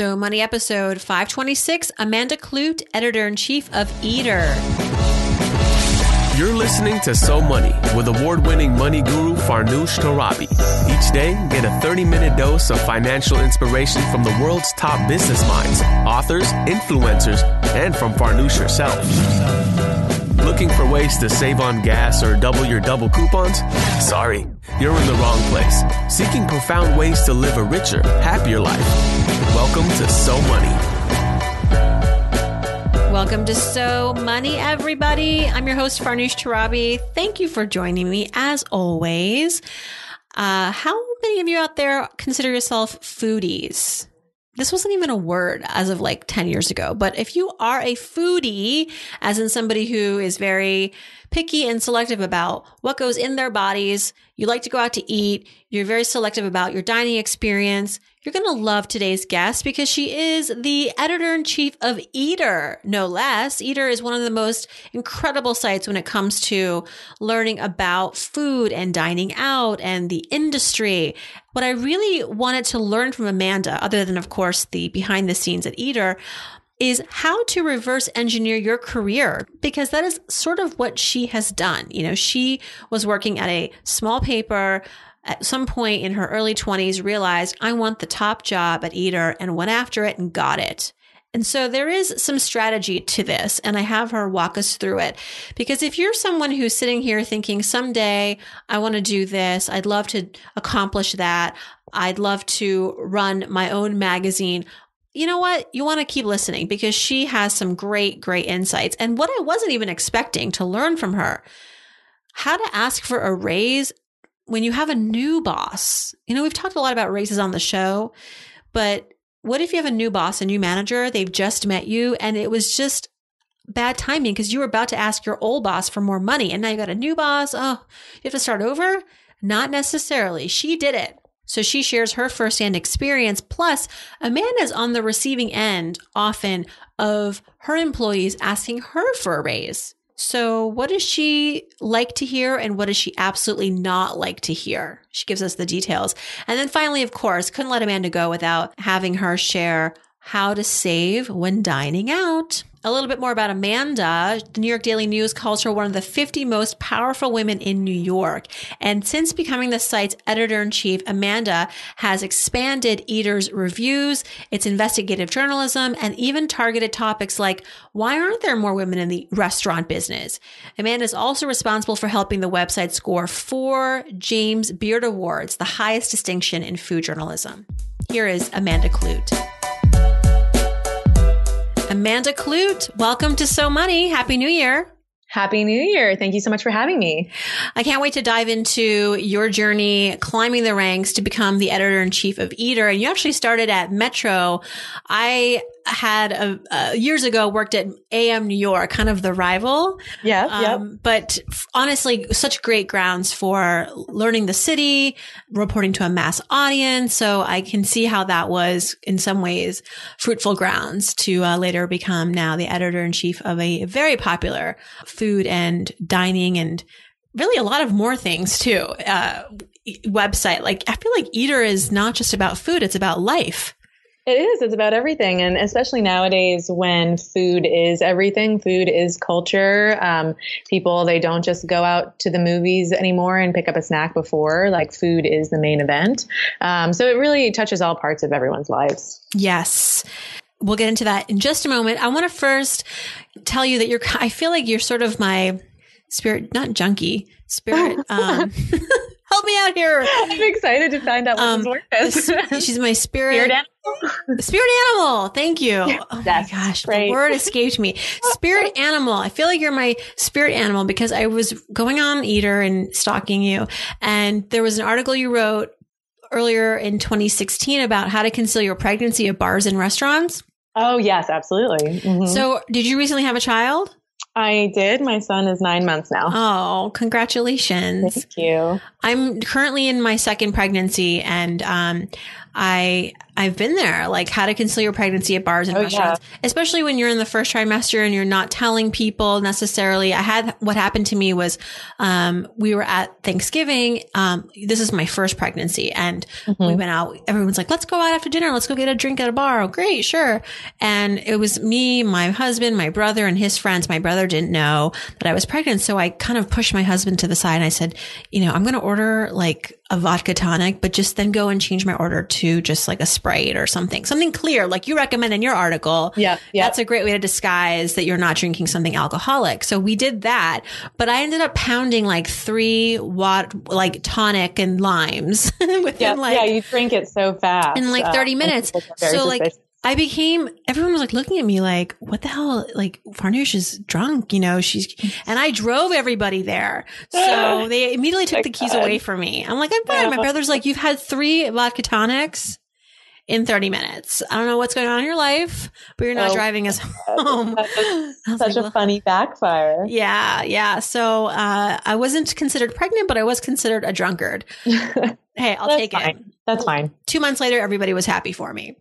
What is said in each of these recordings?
So, Money episode 526 Amanda Kludt, editor in chief of Eater. You're listening to So Money with award winning money guru Farnoosh Torabi. Each day, get a 30 minute dose of financial inspiration from the world's top business minds, authors, influencers, and from Farnoosh herself. Looking for ways to save on gas or double your double coupons? Sorry, you're in the wrong place. Seeking profound ways to live a richer, happier life. Welcome to So Money. Welcome to So Money, everybody. I'm your host, Farnoosh Torabi. Thank you for joining me as always. Uh, how many of you out there consider yourself foodies? This wasn't even a word as of like 10 years ago, but if you are a foodie, as in somebody who is very picky and selective about what goes in their bodies, you like to go out to eat, you're very selective about your dining experience, you're going to love today's guest because she is the editor in chief of Eater, no less. Eater is one of the most incredible sites when it comes to learning about food and dining out and the industry. What I really wanted to learn from Amanda, other than, of course, the behind the scenes at Eater, is how to reverse engineer your career because that is sort of what she has done. You know, she was working at a small paper at some point in her early 20s realized I want the top job at Eater and went after it and got it. And so there is some strategy to this, and I have her walk us through it. Because if you're someone who's sitting here thinking, someday I want to do this, I'd love to accomplish that, I'd love to run my own magazine, you know what? You want to keep listening because she has some great, great insights. And what I wasn't even expecting to learn from her how to ask for a raise when you have a new boss, you know, we've talked a lot about raises on the show, but what if you have a new boss, a new manager, they've just met you and it was just bad timing because you were about to ask your old boss for more money and now you got a new boss. Oh, you have to start over? Not necessarily. She did it. So she shares her firsthand experience. Plus, Amanda's on the receiving end often of her employees asking her for a raise. So, what does she like to hear and what does she absolutely not like to hear? She gives us the details. And then finally, of course, couldn't let Amanda go without having her share how to save when dining out. A little bit more about Amanda. The New York Daily News calls her one of the 50 most powerful women in New York. And since becoming the site's editor in chief, Amanda has expanded Eater's reviews, its investigative journalism, and even targeted topics like why aren't there more women in the restaurant business? Amanda is also responsible for helping the website score four James Beard Awards, the highest distinction in food journalism. Here is Amanda Kludt. Amanda Kludt, welcome to So Money. Happy New Year. Happy New Year. Thank you so much for having me. I can't wait to dive into your journey climbing the ranks to become the editor in chief of Eater. And you actually started at Metro. I had a, uh, years ago worked at AM New York, kind of the rival. Yeah. Um, yeah. But honestly, such great grounds for learning the city, reporting to a mass audience. So I can see how that was in some ways fruitful grounds to uh, later become now the editor in chief of a very popular food and dining and really a lot of more things too. Uh, website. Like I feel like Eater is not just about food; it's about life. It is. It's about everything. And especially nowadays when food is everything, food is culture. Um, people, they don't just go out to the movies anymore and pick up a snack before. Like food is the main event. Um, so it really touches all parts of everyone's lives. Yes. We'll get into that in just a moment. I want to first tell you that you're, I feel like you're sort of my spirit, not junkie, spirit. Um, help me out here. I'm excited to find out what um, this. She's my spirit. Spirit. Spirit animal. Thank you. oh my gosh, great. the word escaped me. Spirit animal. I feel like you're my spirit animal because I was going on Eater and stalking you, and there was an article you wrote earlier in 2016 about how to conceal your pregnancy at bars and restaurants. Oh yes, absolutely. Mm-hmm. So, did you recently have a child? I did. My son is nine months now. Oh, congratulations. Thank you. I'm currently in my second pregnancy and um, I I've been there, like how to conceal your pregnancy at bars and Oh, restaurants, especially when you're in the first trimester and you're not telling people necessarily. I had what happened to me was, um, we were at Thanksgiving. Um, this is my first pregnancy, and Mm-hmm. we went out. Everyone's like, "Let's go out after dinner. Let's go get a drink at a bar." Oh, great, sure. And it was me, my husband, my brother, and his friends. My brother didn't know that I was pregnant, so I kind of pushed my husband to the side and I said, "You know, I'm going to order like." A vodka tonic, but just then go and change my order to just like a Sprite or something, something clear, like you recommend in your article. Yeah, yeah. That's a great way to disguise that you're not drinking something alcoholic. So we did that, but I ended up pounding like three watt, like tonic and limes within Yeah, like, yeah, you drink it so fast in like uh, 30 and minutes. So like. I became, everyone was like looking at me like, what the hell? Like Farnoosh is drunk, you know, she's, and I drove everybody there. So they immediately took the keys away from me. I'm like, I'm fine. My uh-huh. brother's like, you've had three vodka tonics in 30 minutes. I don't know what's going on in your life, but you're not Oh, driving us home. Such like, a funny backfire. yeah, yeah. So uh, I wasn't considered pregnant, but I was considered a drunkard. Hey, I'll That's take it. That's fine. Two months later, everybody was happy for me.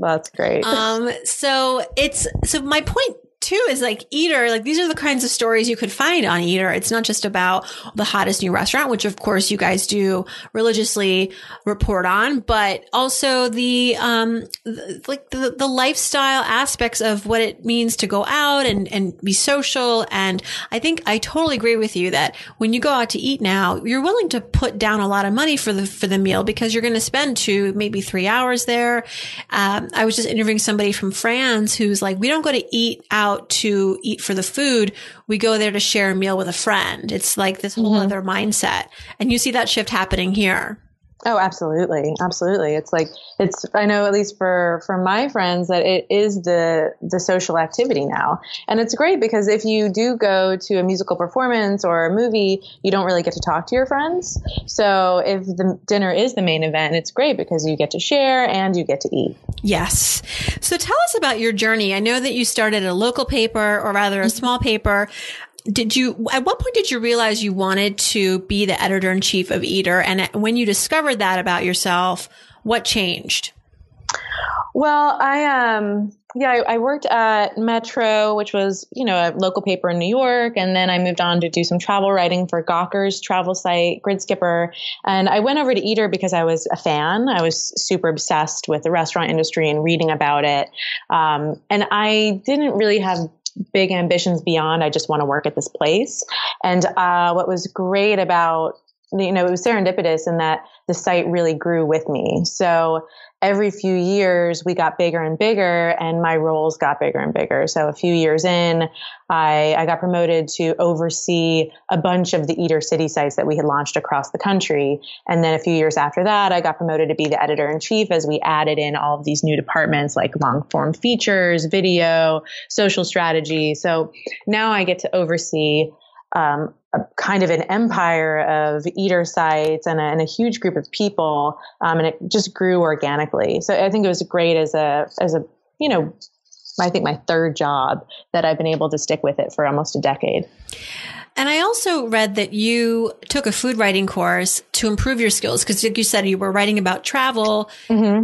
That's great. um so it's so my point too is like eater like these are the kinds of stories you could find on eater. It's not just about the hottest new restaurant which of course you guys do religiously report on but also the um th- like the, the lifestyle aspects of what it means to go out and and be social. And i think i totally agree with you that when you go out to eat now you're willing to put down a lot of money for the for the meal because you're going to spend two maybe three hours there. Um, I was just interviewing somebody from France who's like, we don't go to eat out to eat for the food. We go there to share a meal with a friend. It's like this whole mm-hmm. other mindset. And you see that shift happening here. Oh, absolutely, absolutely. It's like it's. I know at least for for my friends that it is the the social activity now, and it's great because if you do go to a musical performance or a movie, you don't really get to talk to your friends. So if the dinner is the main event, it's great because you get to share and you get to eat. Yes. So tell us about your journey. I know that you started a local paper or rather a mm-hmm. small paper. Did you, at what point did you realize you wanted to be the editor in chief of Eater? And when you discovered that about yourself, what changed? Well, I um yeah, I, I worked at Metro, which was you know a local paper in New York, and then I moved on to do some travel writing for Gawker's travel site, Gridskipper, and I went over to Eater because I was a fan. I was super obsessed with the restaurant industry and reading about it, um, and I didn't really have big ambitions beyond I just want to work at this place. And uh, what was great about you know it was serendipitous in that the site really grew with me. So every few years we got bigger and bigger and my roles got bigger and bigger. So a few years in, I, I got promoted to oversee a bunch of the Eater City sites that we had launched across the country. And then a few years after that, I got promoted to be the editor in chief as we added in all of these new departments like long form features, video, social strategy. So now I get to oversee um, a kind of an empire of eater sites and a, and a huge group of people, um, and it just grew organically. So I think it was great as a as a you know, I think my third job that I've been able to stick with it for almost a decade. And I also read that you took a food writing course to improve your skills because, like you said, you were writing about travel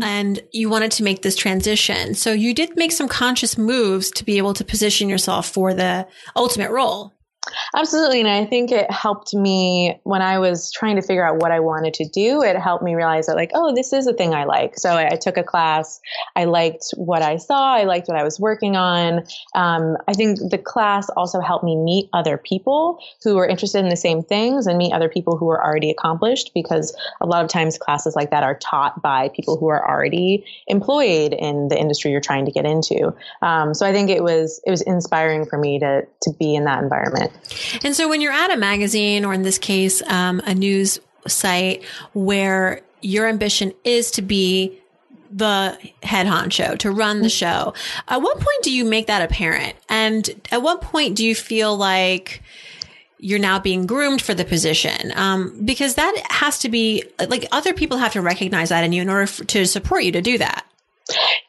and you wanted to make this transition. So you did make some conscious moves to be able to position yourself for the ultimate role. Absolutely. And I think it helped me when I was trying to figure out what I wanted to do. It helped me realize that, like, oh, this is a thing I like. So I, I took a class. I liked what I saw. I liked what I was working on. Um, I think the class also helped me meet other people who were interested in the same things and meet other people who were already accomplished because a lot of times classes like that are taught by people who are already employed in the industry you're trying to get into. Um, so I think it was it was inspiring for me to to be in that environment. And so when you're at a magazine, or in this case, um, a news site where your ambition is to be the head honcho, to run the show, at what point do you make that apparent? And at what point do you feel like you're now being groomed for the position? Um, because that has to be like other people have to recognize that in you in order f- to support you to do that.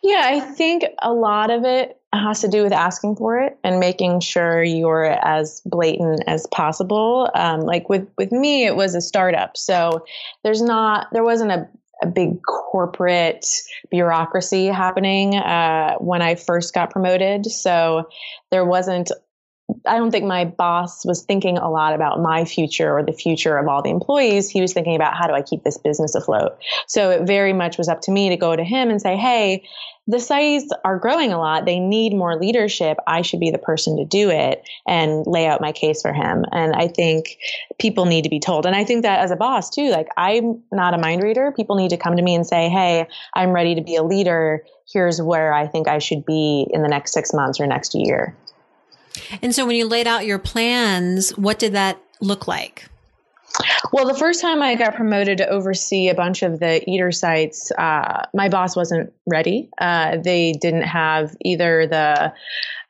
Yeah, I think a lot of it has to do with asking for it and making sure you're as blatant as possible. Um, like with with me, it was a startup, so there's not there wasn't a a big corporate bureaucracy happening uh, when I first got promoted. So there wasn't I don't think my boss was thinking a lot about my future or the future of all the employees. He was thinking about how do I keep this business afloat. So it very much was up to me to go to him and say, Hey, the sites are growing a lot. They need more leadership. I should be the person to do it and lay out my case for him. And I think people need to be told. And I think that as a boss too, like I'm not a mind reader. People need to come to me and say, Hey, I'm ready to be a leader. Here's where I think I should be in the next six months or next year. And so when you laid out your plans, what did that look like? Well, the first time I got promoted to oversee a bunch of the eater sites, uh, my boss wasn't ready. Uh, they didn't have either the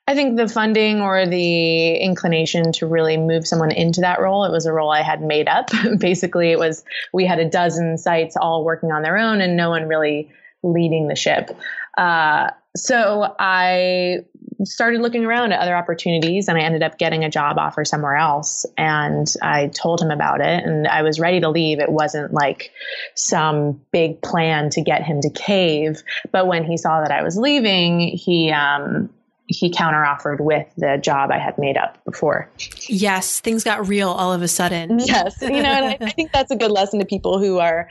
I think the funding or the inclination to really move someone into that role, it was a role I had made up. Basically, it was we had a dozen sites all working on their own and no one really leading the ship. Uh, so I started looking around at other opportunities and I ended up getting a job offer somewhere else. And I told him about it and I was ready to leave. It wasn't like some big plan to get him to cave. But when he saw that I was leaving, he, um, he counteroffered with the job I had made up before. Yes, things got real all of a sudden. Yes, you know, and I, I, think that's a good lesson to people who are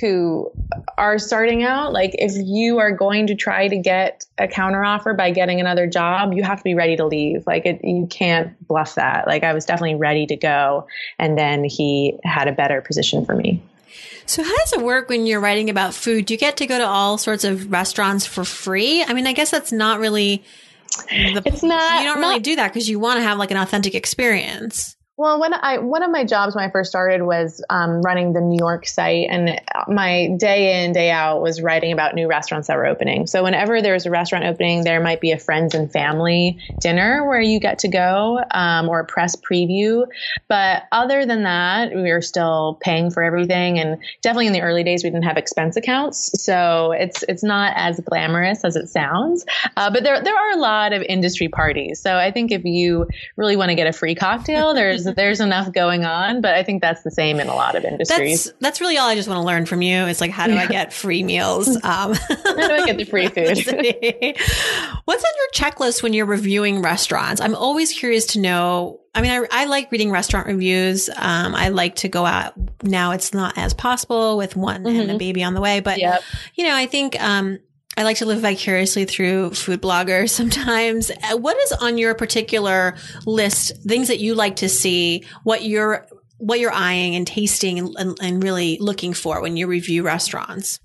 who are starting out. Like, if you are going to try to get a counteroffer by getting another job, you have to be ready to leave. Like, it, you can't bluff that. Like, I was definitely ready to go, and then he had a better position for me. So how does it work when you're writing about food? Do you get to go to all sorts of restaurants for free? I mean, I guess that's not really the, it's not. You don't really do that because you want to have like an authentic experience. Well, when I one of my jobs when I first started was um, running the New York site, and my day in day out was writing about new restaurants that were opening. So whenever there's a restaurant opening, there might be a friends and family dinner where you get to go um, or a press preview. But other than that, we were still paying for everything, and definitely in the early days we didn't have expense accounts, so it's it's not as glamorous as it sounds. Uh, but there there are a lot of industry parties, so I think if you really want to get a free cocktail, there's there's there's enough going on, but I think that's the same in a lot of industries. That's, that's really all I just want to learn from you. Is like how do I get free meals? Um, how do I get the free food? What's on your checklist when you're reviewing restaurants? I'm always curious to know. I mean, I, I like reading restaurant reviews. Um, I like to go out. Now it's not as possible with one mm-hmm. and a baby on the way, but yep. you know, I think um, I like to live vicariously through food bloggers sometimes. Uh, what is on your particular list, things that you like to see, what you're, what you're eyeing and tasting and, and, and really looking for when you review restaurants?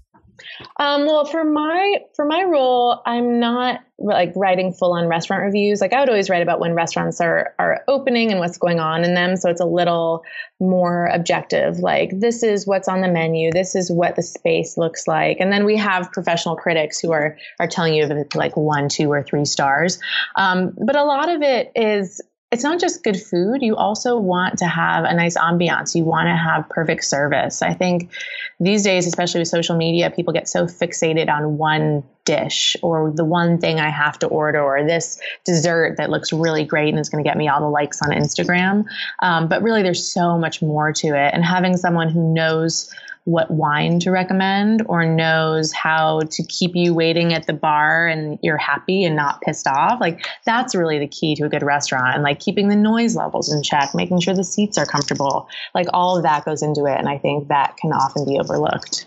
Um, well, for my for my role, I'm not like writing full on restaurant reviews. Like I would always write about when restaurants are are opening and what's going on in them. So it's a little more objective. Like this is what's on the menu. This is what the space looks like. And then we have professional critics who are are telling you if it's like one, two, or three stars. Um, but a lot of it is it's not just good food. You also want to have a nice ambiance. You want to have perfect service. I think these days, especially with social media, people get so fixated on one dish or the one thing I have to order or this dessert that looks really great and is going to get me all the likes on Instagram. Um, but really, there's so much more to it. And having someone who knows what wine to recommend or knows how to keep you waiting at the bar and you're happy and not pissed off. Like that's really the key to a good restaurant and like keeping the noise levels in check, making sure the seats are comfortable. Like all of that goes into it. And I think that can often be overlooked.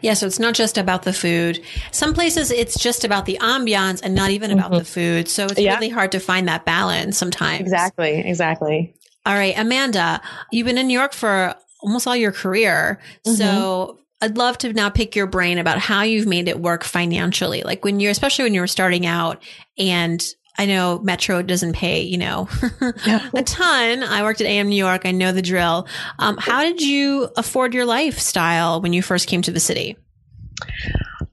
Yeah, so it's not just about the food. Some places it's just about the ambiance and not even about mm-hmm. the food. So it's yeah. really hard to find that balance sometimes. Exactly, exactly. All right, Amanda, you've been in New York for almost all your career. Mm-hmm. So I'd love to now pick your brain about how you've made it work financially. Like when you're, especially when you were starting out and I know Metro doesn't pay, you know, a ton. I worked at AM New York. I know the drill. Um, how did you afford your lifestyle when you first came to the city?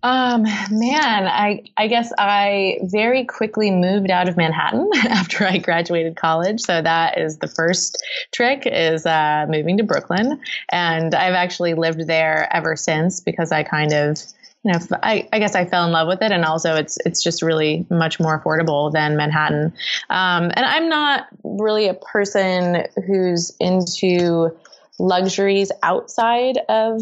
Um, man, I I guess I very quickly moved out of Manhattan after I graduated college. So that is the first trick is uh, moving to Brooklyn, and I've actually lived there ever since because I kind of you know, I, I, guess I fell in love with it, and also it's it's just really much more affordable than Manhattan. Um, and I'm not really a person who's into luxuries outside of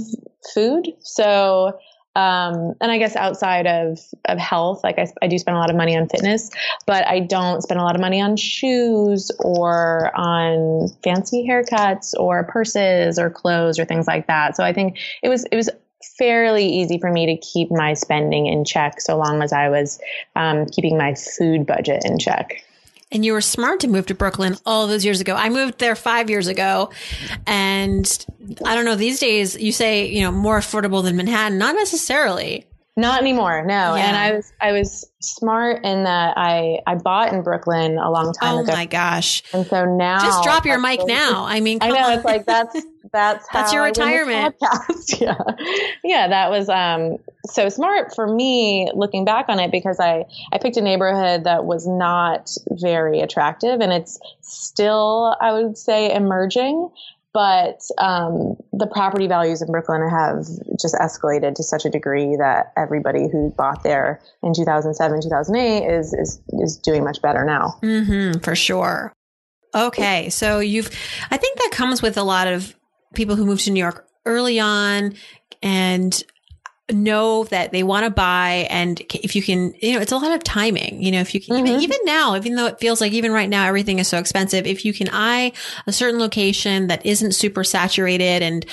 food. So um, and I guess outside of, of health, like I, I do spend a lot of money on fitness, but I don't spend a lot of money on shoes or on fancy haircuts or purses or clothes or things like that. So I think it was, it was fairly easy for me to keep my spending in check so long as I was um, keeping my food budget in check. And you were smart to move to Brooklyn all those years ago. I moved there five years ago. And I don't know, these days you say, you know, more affordable than Manhattan. Not necessarily. Not anymore, no. Yeah. And I was I was smart in that I I bought in Brooklyn a long time oh ago. Oh my gosh! And so now, just drop your mic now. I mean, I know on. it's like that's that's that's your retirement. yeah, yeah. That was um so smart for me looking back on it because I I picked a neighborhood that was not very attractive and it's still I would say emerging but um, the property values in Brooklyn have just escalated to such a degree that everybody who bought there in 2007, 2008 is is is doing much better now. Mm-hmm, for sure. Okay, so you've I think that comes with a lot of people who move to New York early on and know that they want to buy and if you can you know it's a lot of timing you know if you can mm-hmm. even, even now even though it feels like even right now everything is so expensive if you can eye a certain location that isn't super saturated and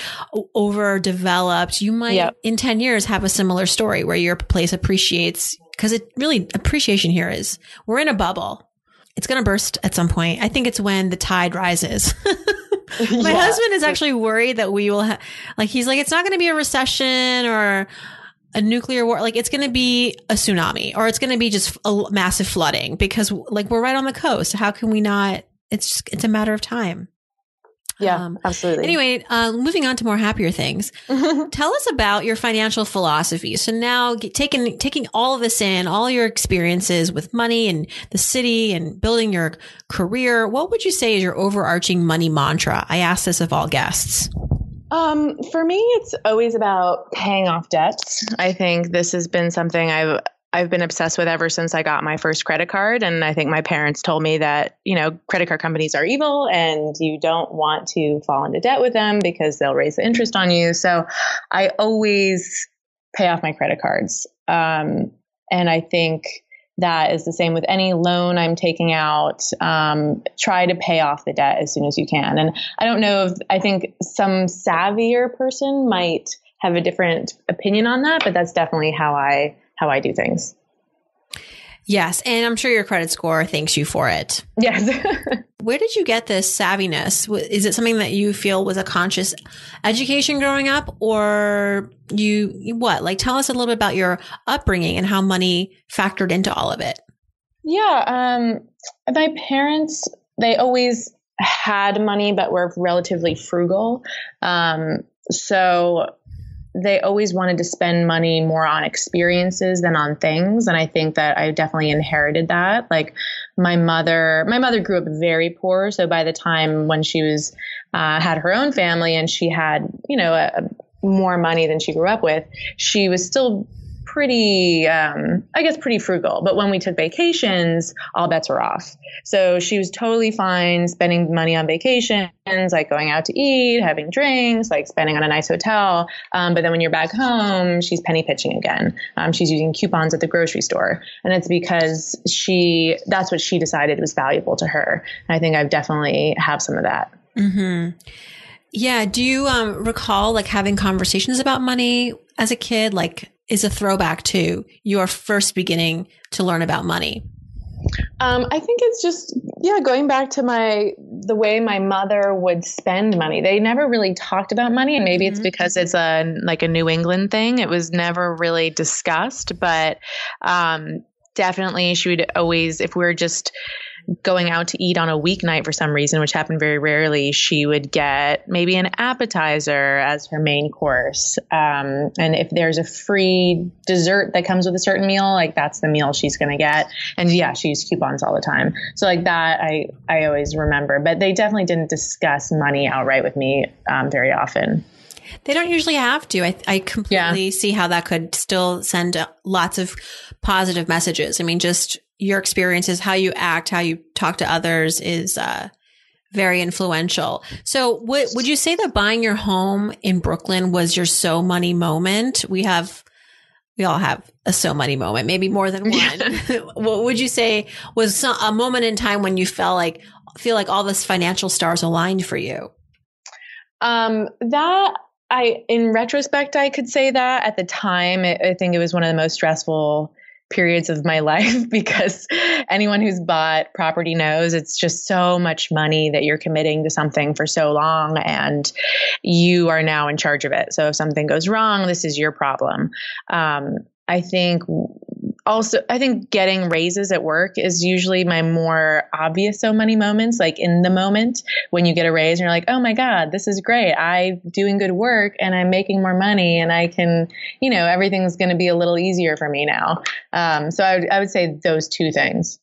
overdeveloped you might yep. in 10 years have a similar story where your place appreciates because it really appreciation here is we're in a bubble it's going to burst at some point i think it's when the tide rises My yeah. husband is actually worried that we will have, like, he's like, it's not going to be a recession or a nuclear war. Like, it's going to be a tsunami or it's going to be just a massive flooding because, like, we're right on the coast. How can we not? It's just, it's a matter of time. Yeah, um, absolutely. Anyway, uh, moving on to more happier things. Tell us about your financial philosophy. So now, taking taking all of this in, all your experiences with money and the city and building your career, what would you say is your overarching money mantra? I ask this of all guests. Um, for me, it's always about paying off debts. I think this has been something I've I've been obsessed with ever since I got my first credit card. And I think my parents told me that, you know, credit card companies are evil and you don't want to fall into debt with them because they'll raise the interest on you. So I always pay off my credit cards. Um, and I think that is the same with any loan I'm taking out. Um, try to pay off the debt as soon as you can. And I don't know if I think some savvier person might have a different opinion on that, but that's definitely how I how I do things. Yes, and I'm sure your credit score thanks you for it. Yes. Where did you get this savviness? Is it something that you feel was a conscious education growing up or you what? Like tell us a little bit about your upbringing and how money factored into all of it. Yeah, um my parents they always had money but were relatively frugal. Um so they always wanted to spend money more on experiences than on things. And i think that i definitely inherited that. Like my mother my mother grew up very poor. So by the time when she was uh, had her own family and she had you know a, a more money than she grew up with she was still pretty, um, I guess, pretty frugal. But when we took vacations, all bets were off. So she was totally fine spending money on vacations, like going out to eat, having drinks, like spending on a nice hotel. Um, but then when you're back home, she's penny pitching again. Um, she's using coupons at the grocery store. And it's because she, that's what she decided was valuable to her. And I think I've definitely have some of that. Mm-hmm. Yeah. Do you um, recall like having conversations about money as a kid? Like, is a throwback to your first beginning to learn about money? Um, I think it's just yeah, going back to my the way my mother would spend money. They never really talked about money, and maybe mm-hmm. it's because it's a like a New England thing. It was never really discussed, but um, definitely she would always if we are just going out to eat on a weeknight for some reason, which happened very rarely, she would get maybe an appetizer as her main course. Um, and if there's a free dessert that comes with a certain meal, like that's the meal she's going to get. And yeah, she used coupons all the time. So like that, I, I always remember, but they definitely didn't discuss money outright with me um, very often. They don't usually have to. I, I completely yeah. see how that could still send lots of positive messages. I mean, just your experiences, how you act, how you talk to others is uh, very influential. So would would you say that buying your home in Brooklyn was your so money moment? We have we all have a so money moment, maybe more than one. what would you say was a moment in time when you felt like feel like all this financial stars aligned for you? Um, that I, in retrospect, I could say that at the time, I think it was one of the most stressful periods of my life because anyone who's bought property knows it's just so much money that you're committing to something for so long and you are now in charge of it. So if something goes wrong, this is your problem. Um, I think also i think getting raises at work is usually my more obvious so money moments like in the moment when you get a raise and you're like oh my god this is great. I'm doing good work and i'm making more money and i can you know everything's going to be a little easier for me now. Um, so I I would say those two things.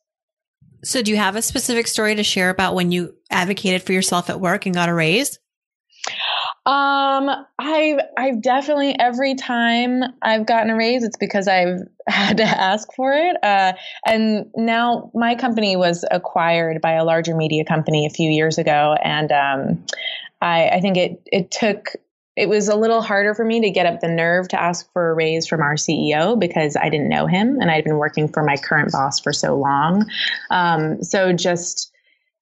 So do you have a specific story to share about when you advocated for yourself at work and got a raise um, I've I've definitely every time I've gotten a raise, it's because I've had to ask for it. Uh, and now my company was acquired by a larger media company a few years ago, and um, I, I think it it took it was a little harder for me to get up the nerve to ask for a raise from our CEO because I didn't know him and I'd been working for my current boss for so long. Um, so just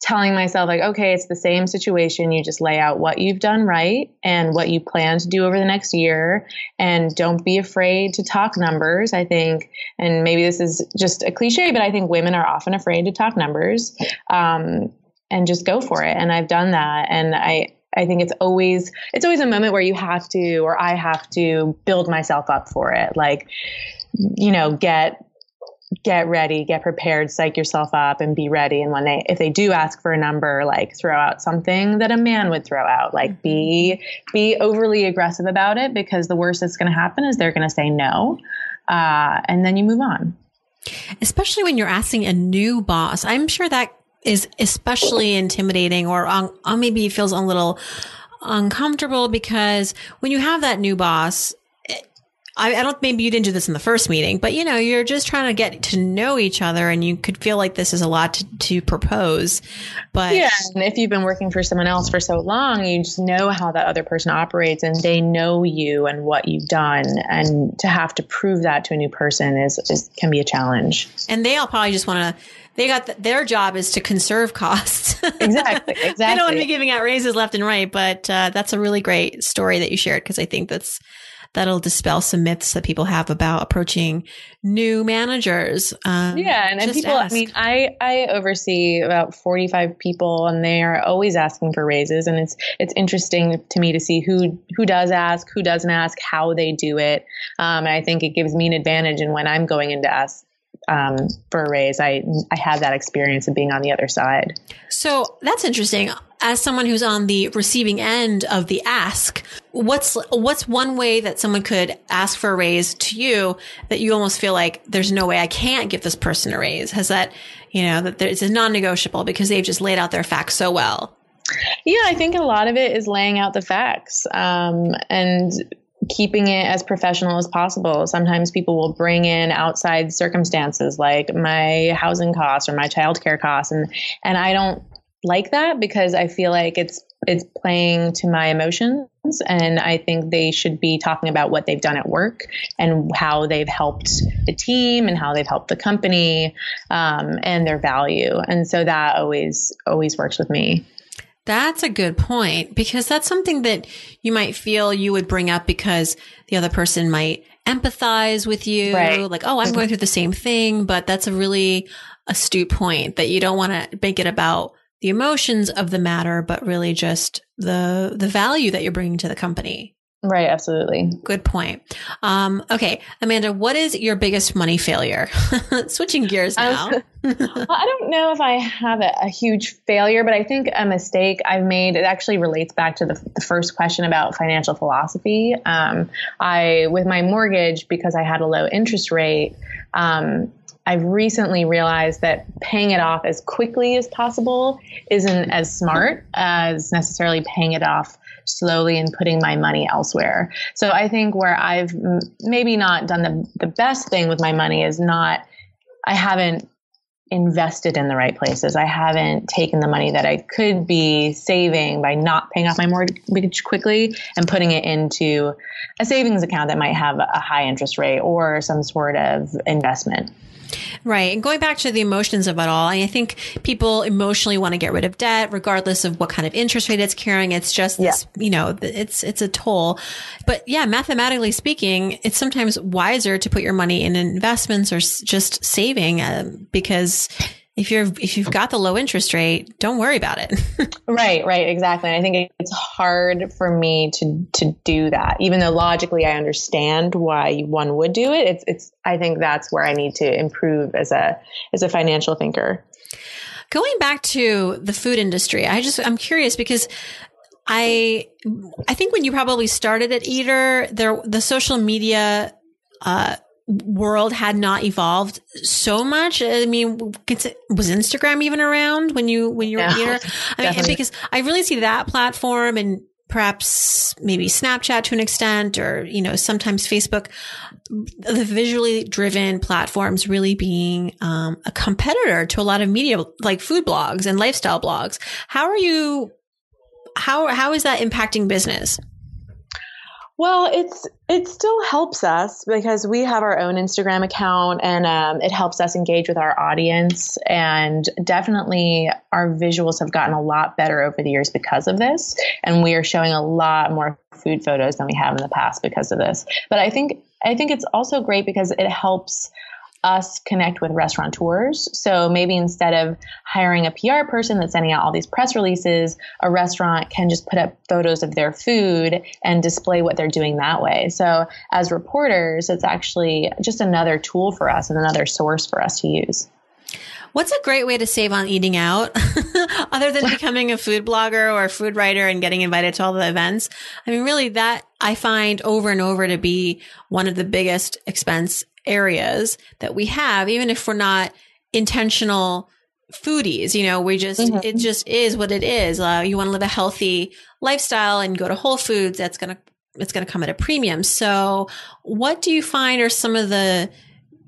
telling myself like okay it's the same situation. You just lay out what you've done right and what you plan to do over the next year. And don't be afraid to talk numbers i think. And maybe this is just a cliche but i think women are often afraid to talk numbers um, and just go for it. And i've done that. And i I think it's always it's always a moment where you have to or I have to build myself up for it. Like you know get get ready, get prepared, psych yourself up and be ready. And when they, if they do ask for a number, like throw out something that a man would throw out, like be, mm-hmm. be overly aggressive about it because the worst that's going to happen is they're going to say no. Uh, and then you move on. Especially when you're asking a new boss. I'm sure that is especially intimidating or, um, maybe feels a little uncomfortable because when you have that new boss, I, I, don't, maybe you didn't do this in the first meeting, but you know, you're just trying to get to know each other and you could feel like this is a lot to, to propose. But yeah, and if you've been working for someone else for so long, you just know how that other person operates and they know you and what you've done. And to have to prove that to a new person is, is can be a challenge. And they all probably just want to, they got the, their job is to conserve costs. exactly. Exactly. they don't want to be giving out raises left and right, but uh, that's a really great story that you shared because I think that's that'll dispel some myths that people have about approaching new managers. Um, yeah, and, and people. Ask. I mean, I I oversee about forty five people, and they are always asking for raises, and it's it's interesting to me to see who who does ask, who doesn't ask, how they do it, um, and I think it gives me an advantage. And when I'm going in to ask um, for a raise. I I had that experience of being on the other side. So that's interesting. As someone who's on the receiving end of the ask, what's what's one way that someone could ask for a raise to you that you almost feel like there's no way I can't give this person a raise? Has that you know that it's a non-negotiable because they've just laid out their facts so well? Yeah, I think a lot of it is laying out the facts um, and keeping it as professional as possible. Sometimes people will bring in outside circumstances like my housing costs or my childcare costs and and I don't like that because I feel like it's it's playing to my emotions and I think they should be talking about what they've done at work and how they've helped the team and how they've helped the company um, and their value and so that always always works with me. That's a good point because that's something that you might feel you would bring up because the other person might empathize with you. Right. Like, oh, I'm going through the same thing, but that's a really astute point that you don't want to make it about the emotions of the matter, but really just the, the value that you're bringing to the company. Right, absolutely. Good point. Um, okay, Amanda, what is your biggest money failure? Switching gears now. well, I don't know if I have a, a, huge failure, but I think a mistake I've made, it actually relates back to the, the first question about financial philosophy. Um, I, with my mortgage, because I had a low interest rate, um, I've recently realized that paying it off as quickly as possible isn't as smart as necessarily paying it off slowly and putting my money elsewhere. So I think where I've maybe not done the, the best thing with my money is not, I haven't invested in the right places. I haven't taken the money that I could be saving by not paying off my mortgage quickly and putting it into a savings account that might have a high interest rate or some sort of investment. Right. And going back to the emotions of it all, I think people emotionally want to get rid of debt, regardless of what kind of interest rate it's carrying. It's just this, yeah. you know, it's, it's a toll. But yeah, mathematically speaking, it's sometimes wiser to put your money in investments or just saving uh, because if you're if you've got the low interest rate, don't worry about it. right, right, exactly. I think it's hard for me to to do that, even though logically I understand why one would do it. It's it's. I think that's where I need to improve as a as a financial thinker. Going back to the food industry, I just I'm curious because I I think when you probably started at Eater, there the social media uh, world had not evolved so much. I mean, was Instagram even around when you when you were here? I mean, because I really see that platform and perhaps maybe Snapchat to an extent, or you know, sometimes Facebook, the visually driven platforms really being um, a competitor to a lot of media like food blogs and lifestyle blogs. How are you? How how is that impacting business? Well, it's it still helps us because we have our own Instagram account, and um, it helps us engage with our audience. And definitely, our visuals have gotten a lot better over the years because of this, and we are showing a lot more food photos than we have in the past because of this. But I think I think it's also great because it helps us connect with restaurateurs. So maybe instead of hiring a PR person that's sending out all these press releases, a restaurant can just put up photos of their food and display what they're doing that way. So as reporters, it's actually just another tool for us and another source for us to use. What's a great way to save on eating out other than becoming a food blogger or a food writer and getting invited to all the events? I mean, really that I find over and over to be one of the biggest expense areas that we have, even if we're not intentional foodies, you know, we just, mm-hmm. it just is what it is. Uh, you want to live a healthy lifestyle and go to Whole Foods. That's going to, it's going to come at a premium. So what do you find are some of the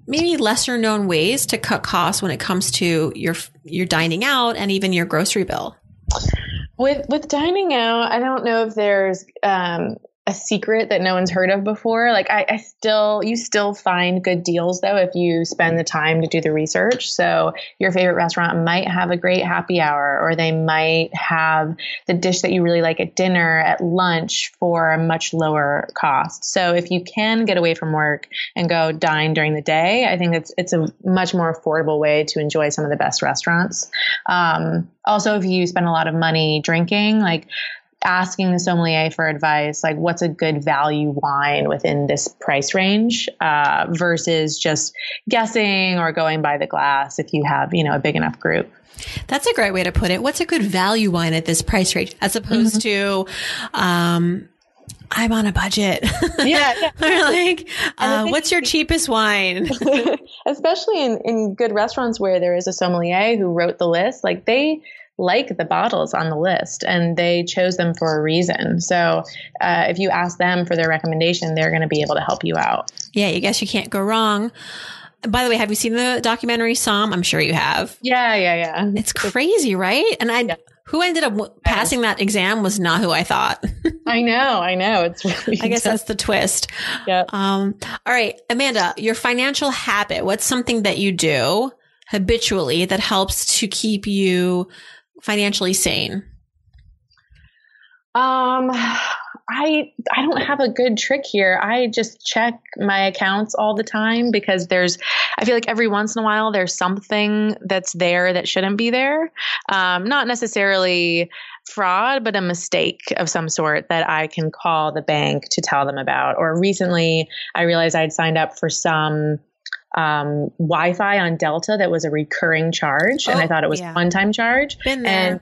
maybe lesser known ways to cut costs when it comes to your, your dining out and even your grocery bill? With with dining out, I don't know if there's um, a secret that no one's heard of before. Like I, I, still, you still find good deals though if you spend the time to do the research. So your favorite restaurant might have a great happy hour, or they might have the dish that you really like at dinner, at lunch for a much lower cost. So if you can get away from work and go dine during the day, I think it's it's a much more affordable way to enjoy some of the best restaurants. Um, also, if you spend a lot of money drinking, like asking the sommelier for advice, like what's a good value wine within this price range, uh, versus just guessing or going by the glass if you have, you know, a big enough group. That's a great way to put it. What's a good value wine at this price range, as opposed mm-hmm. to, um, I'm on a budget. Yeah. yeah. or like, uh, what's your cheapest wine? Especially in, in good restaurants where there is a sommelier who wrote the list, like they like the bottles on the list and they chose them for a reason. So uh, if you ask them for their recommendation, they're going to be able to help you out. Yeah, I guess you can't go wrong. By the way, have you seen the documentary Somm? I'm sure you have. Yeah, yeah, yeah. It's crazy, right? And I, yeah. who ended up passing that exam was not who I thought. I know, I know. It's really. I guess tough. that's the twist. Yeah. Um. All right, Amanda, your financial habit. What's something that you do habitually that helps to keep you financially sane? Um, I I don't have a good trick here. I just check my accounts all the time because there's I feel like every once in a while there's something that's there that shouldn't be there. Um, not necessarily fraud, but a mistake of some sort that I can call the bank to tell them about. Or recently, I realized I'd signed up for some um, Wi-Fi on Delta that was a recurring charge, oh, and I oh, thought it was yeah. one-time charge. And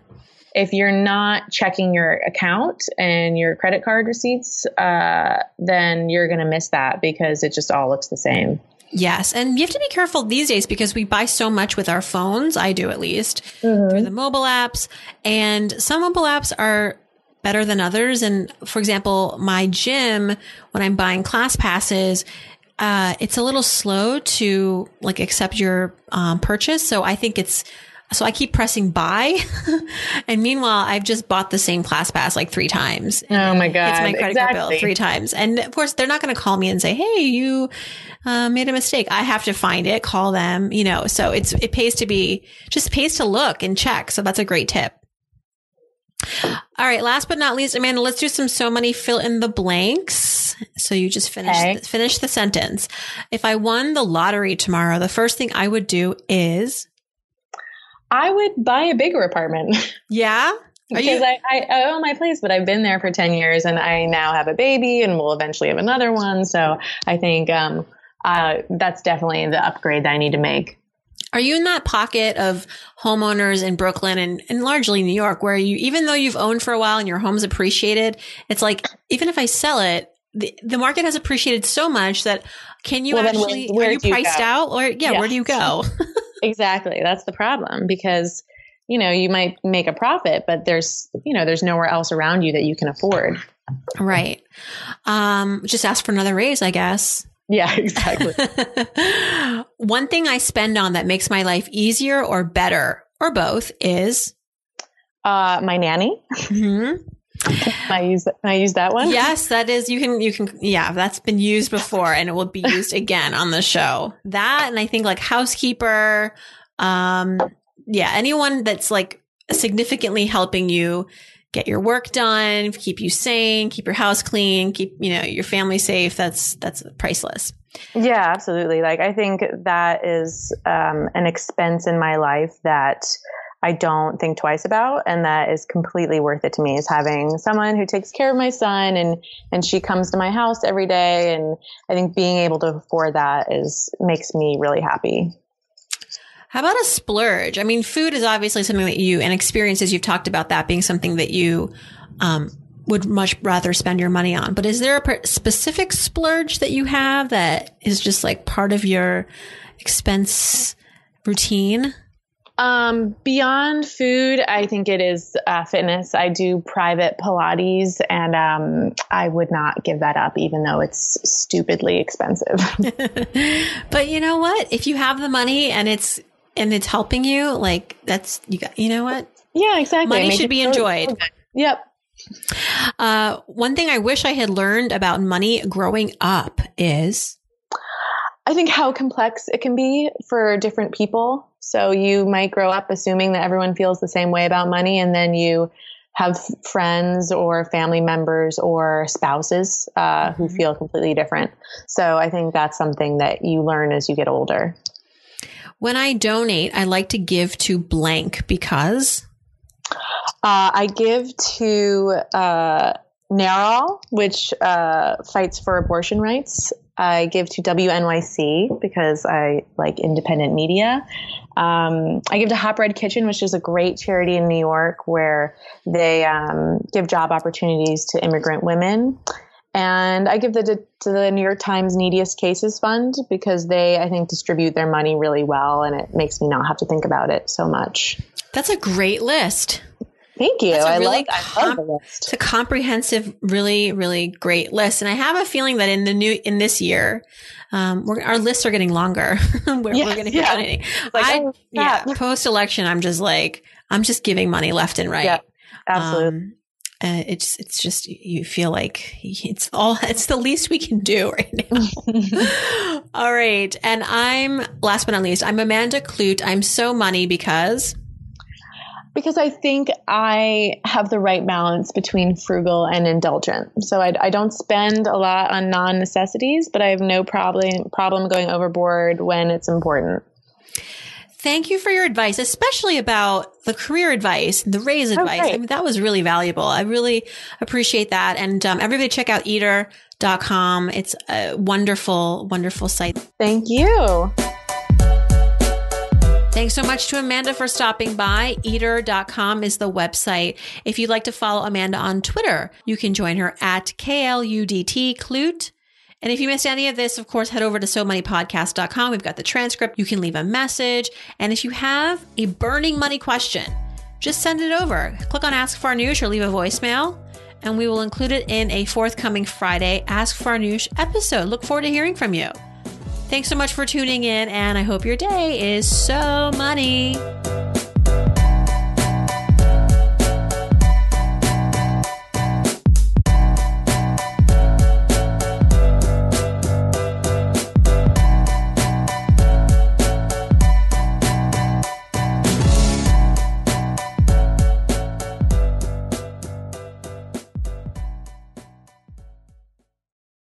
if you're not checking your account and your credit card receipts, uh, then you're going to miss that because it just all looks the same. Yes. And you have to be careful these days because we buy so much with our phones. I do at least mm-hmm. through the mobile apps. And some mobile apps are better than others. And for example, my gym, when I'm buying class passes, uh, it's a little slow to like accept your um, purchase. So I think it's so I keep pressing buy. and meanwhile, I've just bought the same class pass like three times. Oh my God. It's my credit exactly. card bill three times. And of course, they're not going to call me and say, Hey, you uh, made a mistake. I have to find it, call them, you know, so it's, it pays to be, just pays to look and check. So that's a great tip. All right. Last but not least, Amanda, let's do some So Money fill in the blanks. So you just finish, Okay. finish the sentence. If I won the lottery tomorrow, the first thing I would do is, I would buy a bigger apartment. yeah. Are because you, I, I, I own my place, but I've been there for 10 years and I now have a baby and will eventually have another one. So I think um, uh, that's definitely the upgrade that I need to make. Are you in that pocket of homeowners in Brooklyn and, and largely New York where you, even though you've owned for a while and your home's appreciated, it's like, even if I sell it, the, the market has appreciated so much that can you Well, then where- actually, where are you priced out or yeah, Yeah. where do you go? Exactly. That's the problem because, you know, you might make a profit, but there's, you know, there's nowhere else around you that you can afford. right. Um, just ask for another raise, I guess. Yeah, exactly. One thing I spend on that makes my life easier or better or both is, uh, my nanny, Mhm. I use, I use that one. yes, that is, you can, you can, yeah, that's been used before and it will be used again on the show. That, and I think like housekeeper, um, yeah, anyone that's like significantly helping you get your work done, keep you sane, keep your house clean, keep, you know, your family safe. That's, that's priceless. Yeah, absolutely. Like I think that is um, an expense in my life that I don't think twice about, and that is completely worth it to me. Is having someone who takes care of my son, and and she comes to my house every day, and I think being able to afford that is makes me really happy. How about a splurge? I mean, food is obviously something that you and experiences you've talked about that being something that you um, would much rather spend your money on. But is there a specific splurge that you have that is just like part of your expense routine? Um, beyond food, I think it is uh, fitness. I do private Pilates, and um, I would not give that up, even though it's stupidly expensive. but you know what? If you have the money and it's and it's helping you, like that's you got. You know what? yeah, exactly. Money Make should be enjoyed. Yep. Uh, one thing I wish I had learned about money growing up is I think how complex it can be for different people. So you might grow up assuming that everyone feels the same way about money, and then you have friends or family members or spouses uh, who Mhm. feel completely different. So I think that's something that you learn as you get older. When I donate, I like to give to blank because Uh, I give to uh, NARAL, which uh, fights for abortion rights. I give to WNYC because I like independent media. Um, I give to Hot Bread Kitchen, which is a great charity in New York where they um, give job opportunities to immigrant women. And I give the, to the New York Times Neediest Cases Fund because they, I think, distribute their money really well and it makes me not have to think about it so much. that's a great list. Thank you. I, really like, I love the list. It's a comprehensive, really, really great list. And I have a feeling that in the new, in this year, um, we're, our lists are getting longer. we're, Yes, we're going to be yeah. donating. like, I, oh, yeah, post election, I'm just like, I'm just giving money left and right. Yeah, Absolutely. Um, uh, it's it's just you feel like it's all it's the least we can do right now. all right, and I'm last but not least, I'm Amanda Kludt. I'm so money because because I think I have the right balance between frugal and indulgent. So I, I don't spend a lot on non necessities, but I have no problem problem going overboard when it's important. Thank you for your advice, especially about the career advice, the raise advice. great. I mean, that was really valuable. I really appreciate that. And um, everybody check out eater.com. It's a wonderful, wonderful site. Thank you. Thanks so much to Amanda for stopping by. Eater.com is the website. If you'd like to follow Amanda on Twitter, you can join her at KLUDT Clute. And if you missed any of this, of course, head over to SoMoneyPodcast.com. We've got the transcript. You can leave a message. And if you have a burning money question, just send it over. Click on Ask Farnoosh or leave a voicemail. and we will include it in a forthcoming Friday Ask Farnoosh episode. Look forward to hearing from you. Thanks so much for tuning in, and I hope your day is so money.